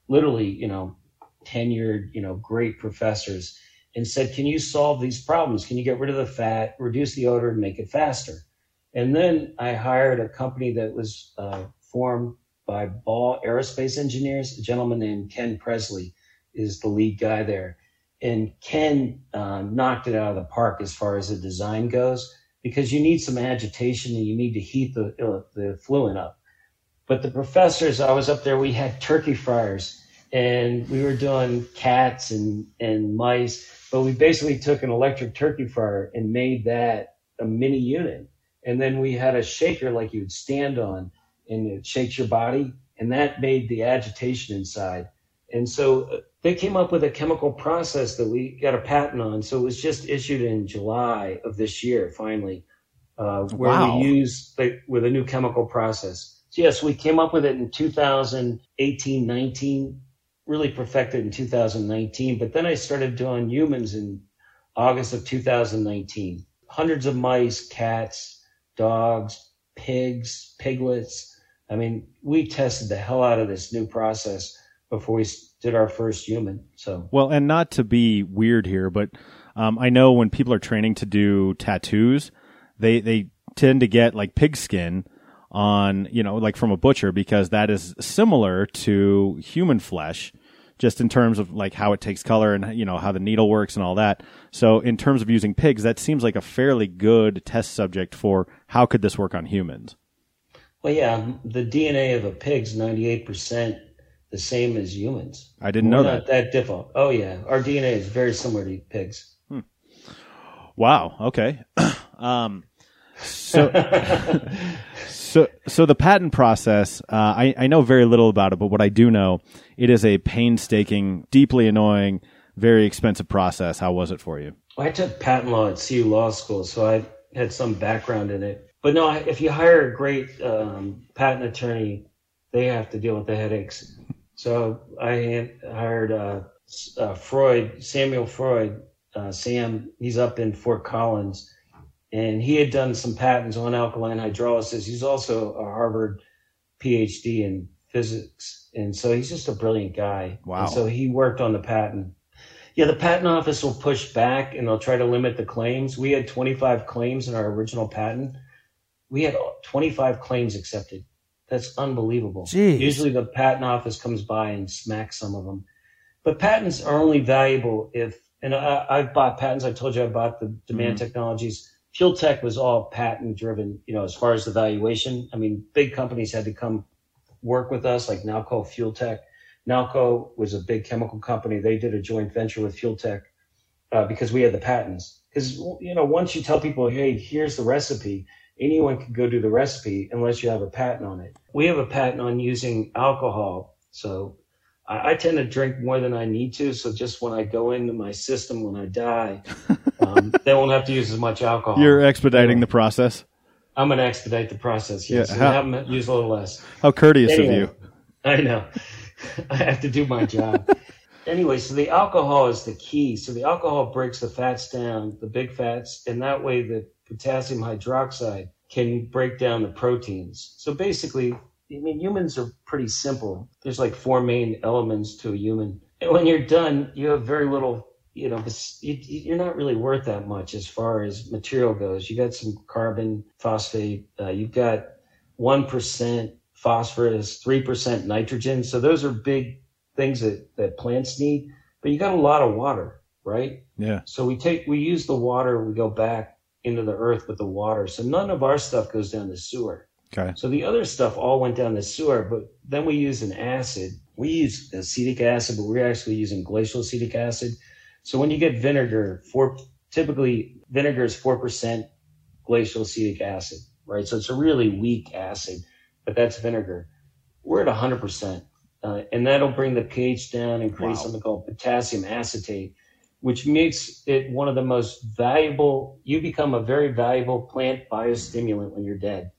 [SPEAKER 5] literally, you know, tenured, you know, great professors, and said, "Can you solve these problems? Can you get rid of the fat, reduce the odor, and make it faster?" And then I hired a company that was uh, formed by Ball Aerospace Engineers. A gentleman named Ken Presley is the lead guy there, and Ken uh, knocked it out of the park as far as the design goes because you need some agitation and you need to heat the uh, the fluid up. But the professors, I was up there. We had turkey fryers and we were doing cats and, and mice, but we basically took an electric turkey fryer and made that a mini unit. And then we had a shaker like you would stand on and it shakes your body. And that made the agitation inside. And so uh, they came up with a chemical process that we got a patent on. So it was just issued in July of this year, finally, uh, where
[SPEAKER 3] Wow.
[SPEAKER 5] we use like, with a new chemical process. So yes, we came up with it in 2018, 19, really perfected in 2019. But then I started doing humans in August of 2019. Hundreds of mice, cats, dogs, pigs, piglets. I mean, we tested the hell out of this new process before we did our first human. So
[SPEAKER 3] Well, and not to be weird here, but um, I know when people are training to do tattoos, they they tend to get like pig skin on you know like from a butcher because that is similar to human flesh just in terms of like how it takes color and you know how the needle works and all that so in terms of using pigs that seems like a fairly good test subject for how could this work on humans
[SPEAKER 5] Well, yeah, the DNA of a pig's 98% the same as humans.
[SPEAKER 3] I didn't
[SPEAKER 5] We're
[SPEAKER 3] know
[SPEAKER 5] not that different. Oh, yeah. Our DNA is very similar to pigs.
[SPEAKER 3] Wow. Okay. um, so, so, so the patent process, uh, I, I know very little about it, but what I do know, it is a painstaking, deeply annoying, very expensive process. How was it for you?
[SPEAKER 5] I took patent law at CU Law School, so I had some background in it. But no, if you hire a great um, patent attorney, they have to deal with the headaches. So I had hired uh, uh, Freud, Samuel Freud, uh, Sam. He's up in Fort Collins, and he had done some patents on alkaline hydrolysis. He's also a Harvard PhD in physics, and so he's just a brilliant guy.
[SPEAKER 3] Wow.
[SPEAKER 5] And so he worked on the patent. Yeah, the patent office will push back and they'll try to limit the claims. We had 25 claims in our original patent. We had 25 claims accepted. That's unbelievable.
[SPEAKER 3] Jeez.
[SPEAKER 5] Usually the patent office comes by and smacks some of them. But patents are only valuable if, and I, I've bought patents. I told you I bought the demand mm-hmm. technologies. Fuel Tech was all patent driven, you know, as far as the valuation. I mean, big companies had to come work with us, like Nalco Fuel Tech. Nalco was a big chemical company. They did a joint venture with Fuel Tech uh, because we had the patents. Because you know, once you tell people, "Hey, here's the recipe," anyone can go do the recipe unless you have a patent on it. We have a patent on using alcohol, so I, I tend to drink more than I need to. So just when I go into my system when I die, um, they won't have to use as much alcohol.
[SPEAKER 3] You're expediting the process.
[SPEAKER 5] I'm going to expedite the process. Yes,
[SPEAKER 3] Yeah, how-
[SPEAKER 5] have them use a little less.
[SPEAKER 3] How courteous
[SPEAKER 5] Anyway.
[SPEAKER 3] of you.
[SPEAKER 5] I know. I have to do my job. anyway, so the alcohol is the key. So the alcohol breaks the fats down, the big fats, and that way the potassium hydroxide can break down the proteins. So basically, I mean, humans are pretty simple. There's like four main elements to a human. And when you're done, you have very little, you know, you- you're not really worth that much as far as material goes. You got some carbon, phosphate, uh, you've got 1% phosphorus, 3% nitrogen. So those are big things that, that plants need, but you got a lot of water, right?
[SPEAKER 3] Yeah.
[SPEAKER 5] So we take, we use the water, we go back into the earth with the water. So none of our stuff goes down the sewer.
[SPEAKER 3] Okay.
[SPEAKER 5] So the other stuff all went down the sewer, but then we use an acid. We use acetic acid, but we're actually using glacial acetic acid. So when you get vinegar, four, typically vinegar is 4% glacial acetic acid, right? So it's a really weak acid, but that's vinegar. We're at 100%. Uh, and that'll bring the pH down and create
[SPEAKER 3] Wow.
[SPEAKER 5] something called potassium acetate, which makes it one of the most valuable. You become a very valuable plant biostimulant when you're dead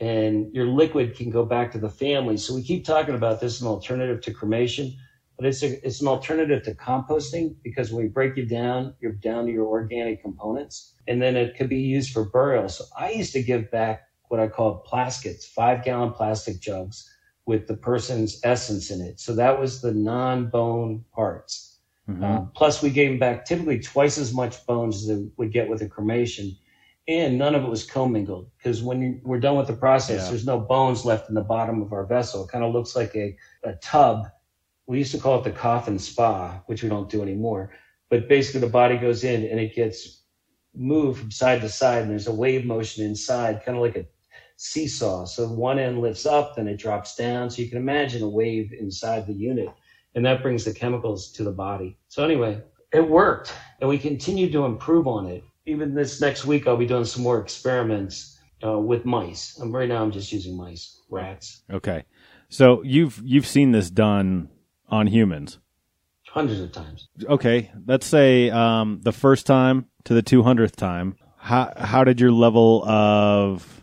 [SPEAKER 5] and your liquid can go back to the family. So we keep talking about this as an alternative to cremation, but it's a, it's an alternative to composting because when we break you down, you're down to your organic components, and then it could be used for burial. So I used to give back what I call plaskets, five gallon plastic jugs with the person's essence in it. So that was the non-bone parts.
[SPEAKER 3] Mhm.
[SPEAKER 5] Uh, plus, we gave them back typically twice as much bones as they would get with a cremation, and none of it was commingled because when we're done with the process,
[SPEAKER 3] Yeah.
[SPEAKER 5] there's no bones left in the bottom of our vessel. It kind of looks like a, a tub. We used to call it the coffin spa, which we don't do anymore. But basically, the body goes in and it gets moved from side to side, and there's a wave motion inside, kind of like a seesaw. So one end lifts up, then it drops down. So you can imagine a wave inside the unit, and that brings the chemicals to the body. So anyway, it worked, and we continue to improve on it. Even this next week, I'll be doing some more experiments, uh, with mice. Um, right now, I'm just using mice, rats,
[SPEAKER 3] Okay. So you've you've seen this done on humans.
[SPEAKER 5] hundreds of times.
[SPEAKER 3] Okay. Let's say um, the first time to the 200th time. How how did your level of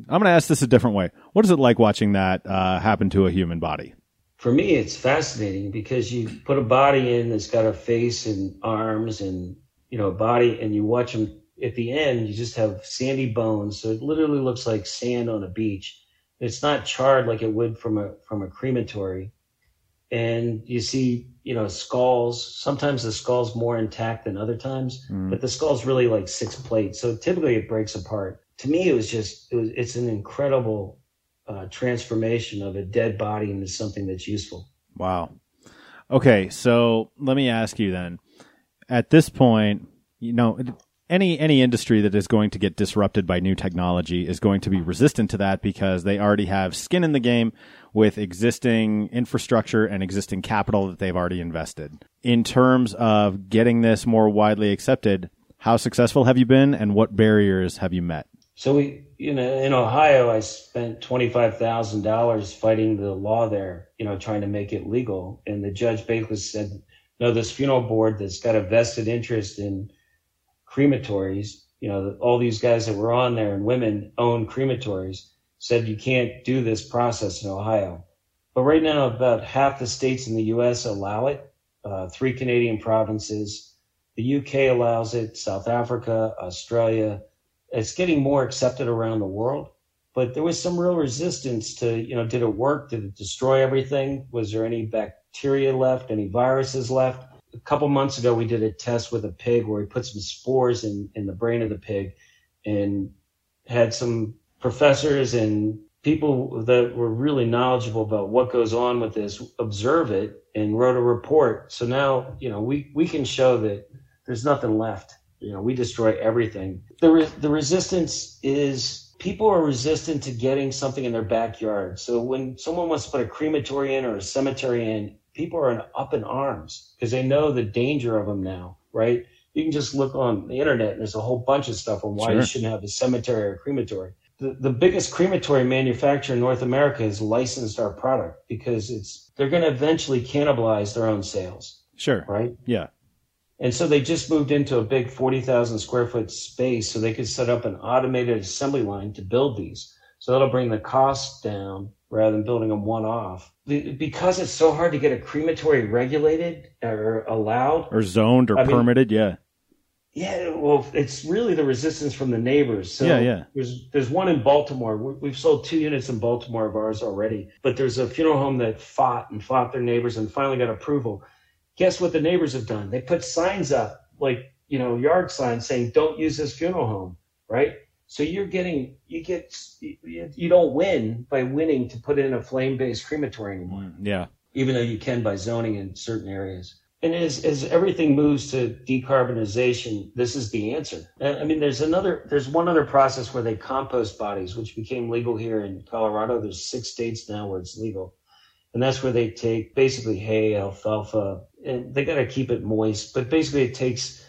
[SPEAKER 3] I'm going to ask this a different way. What is it like watching that uh, happen to a human body?
[SPEAKER 5] For me, it's fascinating because you put a body in that's got a face and arms and you know a body, and you watch them. At the end, you just have sandy bones, so it literally looks like sand on a beach. It's not charred like it would from a from a crematory, and you see you know skulls. Sometimes the skull's more intact than other times, but the skull's really like six plates, so typically it breaks apart. To me, it was just it was, it's an incredible uh, transformation of a dead body into something that's useful.
[SPEAKER 3] Wow. Okay, so let me ask you then. At this point, you know, any any industry that is going to get disrupted by new technology is going to be resistant to that because they already have skin in the game with existing infrastructure and existing capital that they've already invested. In terms of getting this more widely accepted, how successful have you been and what barriers have you met?
[SPEAKER 5] So we, you know, in Ohio, I spent twenty five thousand dollars fighting the law there, you know, trying to make it legal. And the judge basically said, "No, this funeral board that's got a vested interest in crematories, you know, all these guys that were on there and women own crematories, said you can't do this process in Ohio." But right now, about half the states in the U.S. allow it. Uh, three Canadian provinces, the UK allows it, South Africa, Australia it's getting more accepted around the world but there was some real resistance to you know did it work did it destroy everything was there any bacteria left any viruses left a couple months ago we did a test with a pig where we put some spores in in the brain of the pig and had some professors and people that were really knowledgeable about what goes on with this observe it and wrote a report. So now you know we we can show that there's nothing left. You know we destroy everything. The re- the resistance is people are resistant to getting something in their backyard. So when someone wants to put a crematory in or a cemetery in people are in, up in arms because they know the danger of them now right you can just look on the internet and there's a whole bunch of stuff on why
[SPEAKER 3] Sure.
[SPEAKER 5] you shouldn't have a cemetery or a crematory the, the biggest crematory manufacturer in North America has licensed our product because it's they're going to eventually cannibalize their own sales,
[SPEAKER 3] Sure.
[SPEAKER 5] right?
[SPEAKER 3] Yeah.
[SPEAKER 5] And so they just moved into a big 40,000 square foot space so they could set up an automated assembly line to build these. So that'll bring the cost down rather than building them one off. Because it's so hard to get a crematory regulated or allowed,
[SPEAKER 3] Or zoned or
[SPEAKER 5] I mean-
[SPEAKER 3] permitted. yeah.
[SPEAKER 5] yeah, well, it's really the resistance from the neighbors. So
[SPEAKER 3] Yeah, yeah.
[SPEAKER 5] There's there's one in Baltimore. We've sold two units in Baltimore of ours already. But there's a funeral home that fought and fought their neighbors and finally got approval. Guess what the neighbors have done? They put signs up, like you know, yard signs saying "Don't use this funeral home." Right. So you're getting you get you, you don't win by winning to put in a flame based crematory anymore
[SPEAKER 3] Yeah.
[SPEAKER 5] even though you can by zoning in certain areas. And as, as everything moves to decarbonization, this is the answer. Uh, I mean, there's another, there's one other process where they compost bodies, which became legal here in Colorado. There's six states now where it's legal. And that's where they take basically hay, alfalfa, and they got to keep it moist. But basically, it takes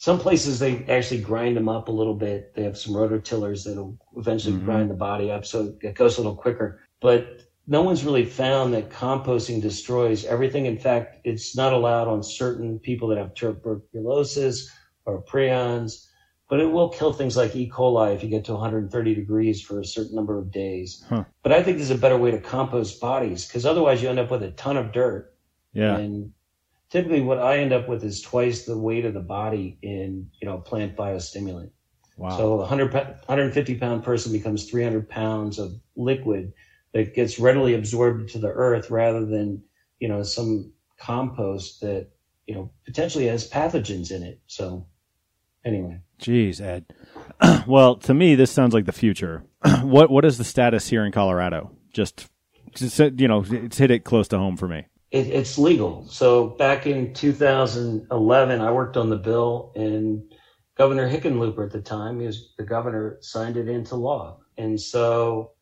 [SPEAKER 5] some places they actually grind them up a little bit. They have some rototillers that'll eventually
[SPEAKER 3] Mhm.
[SPEAKER 5] grind the body up so it goes a little quicker. But no one's really found that composting destroys everything. In fact, it's not allowed on certain people that have tuberculosis or prions, but it will kill things like E. coli if you get to 130 degrees for a certain number of days.
[SPEAKER 3] Huh.
[SPEAKER 5] But I think there's a better way to compost bodies because otherwise you end up with a ton of dirt.
[SPEAKER 3] Yeah.
[SPEAKER 5] And typically what I end up with is twice the weight of the body in, you know, plant biostimulant.
[SPEAKER 3] Wow.
[SPEAKER 5] So a 100, 150 pound person becomes 300 pounds of liquid that gets readily absorbed into the earth rather than, you know, some compost that, you know, potentially has pathogens in it. So anyway,
[SPEAKER 3] Jeez, Ed. well, to me, this sounds like the future. what What is the status here in Colorado? Just, just you know, it's hit it close to home for me.
[SPEAKER 5] It, it's legal. So back in 2011, I worked on the bill and Governor Hickenlooper at the time, he was the governor, signed it into law. And so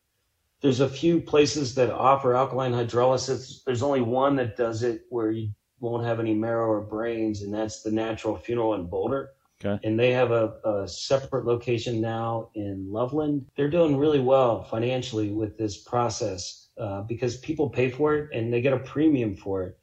[SPEAKER 5] there's a few places that offer alkaline hydrolysis. There's only one that does it where you won't have any marrow or brains, and that's the Natural Funeral in Boulder.
[SPEAKER 6] Okay.
[SPEAKER 5] and they have a, a separate location now in Loveland. They're doing really well financially with this process uh, because people pay for it and they get a premium for it.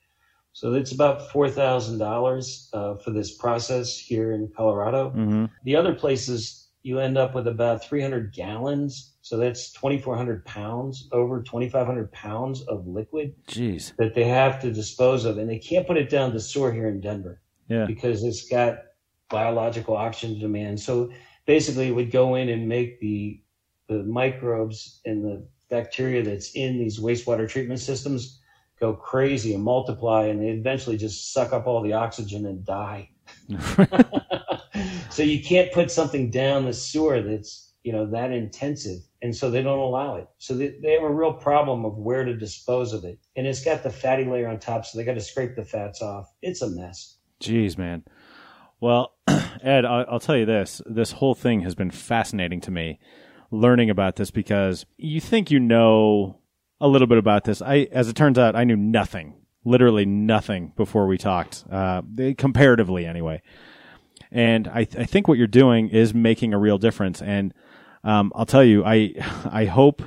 [SPEAKER 5] So it's about four thousand dollars uh, for this process here in Colorado.
[SPEAKER 6] Mm-hmm.
[SPEAKER 5] The other places you end up with about 300 gallons. So that's 2,400 pounds, over 2,500 pounds of liquid
[SPEAKER 6] Jeez.
[SPEAKER 5] that they have to dispose of. And they can't put it down the sewer here in Denver
[SPEAKER 6] Yeah.
[SPEAKER 5] because it's got biological oxygen demand. So basically, it would go in and make the the microbes and the bacteria that's in these wastewater treatment systems go crazy and multiply, and they eventually just suck up all the oxygen and die. so you can't put something down the sewer that's you know that intensive, and so they don't allow it. So they, they have a real problem of where to dispose of it, and it's got the fatty layer on top, so they got to scrape the fats off. It's a mess.
[SPEAKER 6] Jeez, man. Well, Ed, I'll, I'll tell you this: this whole thing has been fascinating to me, learning about this because you think you know a little bit about this. I, as it turns out, I knew nothing, literally nothing before we talked, uh, comparatively anyway. And I, I think what you're doing is making a real difference. And um, I'll tell you, I, I hope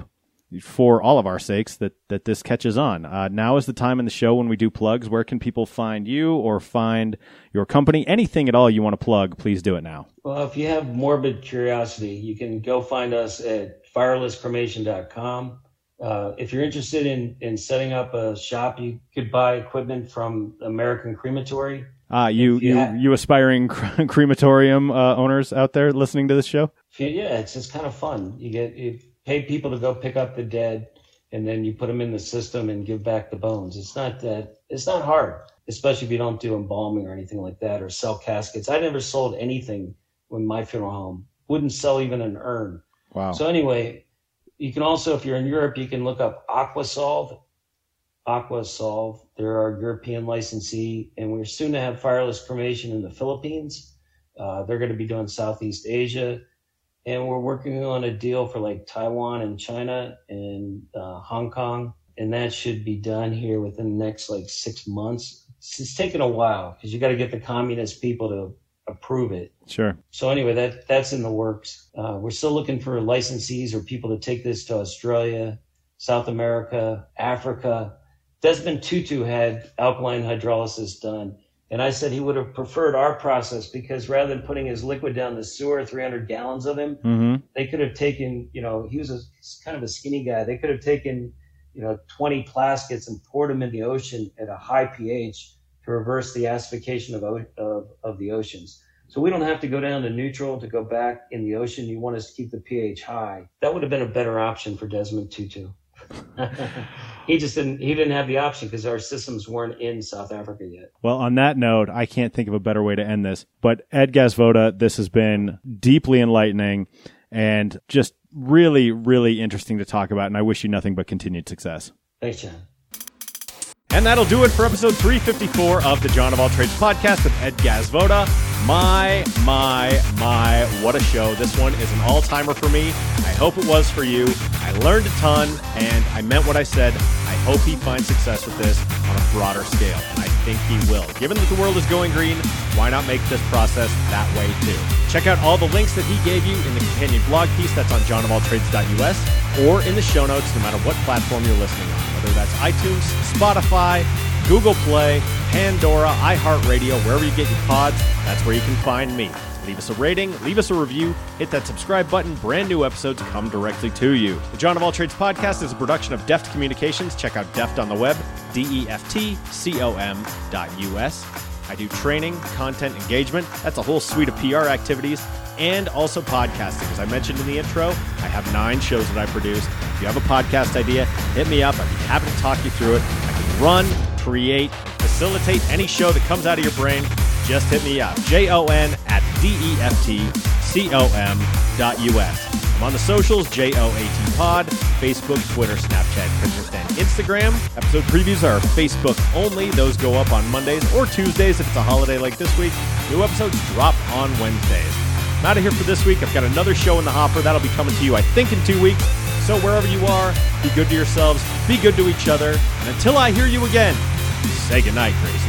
[SPEAKER 6] for all of our sakes that that this catches on. Uh, now is the time in the show when we do plugs. Where can people find you or find your company? Anything at all you want to plug, please do it now.
[SPEAKER 5] Well, if you have morbid curiosity, you can go find us at firelesscremation.com. Uh, if you're interested in, in setting up a shop, you could buy equipment from American Crematory.
[SPEAKER 6] Uh, you you
[SPEAKER 5] Yeah.
[SPEAKER 6] you aspiring crematorium uh, owners out there listening to this show?
[SPEAKER 5] Yeah, it's just kind of fun. You get you pay people to go pick up the dead, and then you put them in the system and give back the bones. It's not that it's not hard, especially if you don't do embalming or anything like that or sell caskets. I never sold anything when my funeral home. Wouldn't sell even an urn.
[SPEAKER 6] Wow.
[SPEAKER 5] So anyway, you can also, if you're in Europe, you can look up Aquasolve. Aquasolve. They're our European licensee, and we're soon to have fireless cremation in the Philippines. Uh, they're going to be doing Southeast Asia, and we're working on a deal for like Taiwan and China and uh, Hong Kong, and that should be done here within the next like six months. It's, it's taken a while because you got to get the communist people to approve it.
[SPEAKER 6] sure.
[SPEAKER 5] So anyway, that that's in the works. Uh, we're still looking for licensees or people to take this to Australia, South America, Africa. Desmond Tutu had alkaline hydrolysis done, and I said he would have preferred our process because rather than putting his liquid down the sewer, 300 gallons of him,
[SPEAKER 6] Mm-hmm.
[SPEAKER 5] they could have taken, you know, he was a, kind of a skinny guy. They could have taken, you know, 20 plaskets and poured them in the ocean at a high pH to reverse the acidification of, of, of the oceans. So we don't have to go down to neutral to go back in the ocean. You want us to keep the pH high. That would have been a better option for Desmond Tutu. he just didn't, he didn't have the option because our systems weren't in South Africa yet.
[SPEAKER 6] Well, on that note, I can't think of a better way to end this. But Ed Gazvoda, this has been deeply enlightening and just really, really interesting to talk about. And I wish you nothing but continued success.
[SPEAKER 5] Thanks, Jon.
[SPEAKER 3] And that'll do it for episode 354 of the Jon of All Trades podcast with Ed Gazvoda. My, my, my, what a show. This one is an all timer for me. I hope it was for you. I learned a ton and I meant what I said. Hope he finds success with this on a broader scale. And I think he will. Given that the world is going green, why not make this process that way too? Check out all the links that he gave you in the companion blog piece that's on jonofalltrades.us or in the show notes, no matter what platform you're listening on, whether that's iTunes, Spotify, Google Play, Pandora, iHeartRadio, wherever you get your pods, that's where you can find me. Leave us a rating, leave us a review, hit that subscribe button. Brand new episodes come directly to you. The Jon of All Trades podcast is a production of Deft Communications. Check out Deft on the web, D E F T C O M dot US. I do training, content engagement. That's a whole suite of PR activities and also podcasting. As I mentioned in the intro, I have nine shows that I produce. If you have a podcast idea, hit me up. I'd be happy to talk you through it. I can run, create, facilitate any show that comes out of your brain. Just hit me up. J O N at D E F T C O M dot US. I'm on the socials, J O A T Pod, Facebook, Twitter, Snapchat, Pinterest, and Instagram. Episode previews are Facebook only. Those go up on Mondays or Tuesdays if it's a holiday like this week. New episodes drop on Wednesdays. I'm out of here for this week. I've got another show in the hopper. That'll be coming to you, I think, in two weeks. So wherever you are, be good to yourselves, be good to each other. And until I hear you again, say goodnight, Gracie.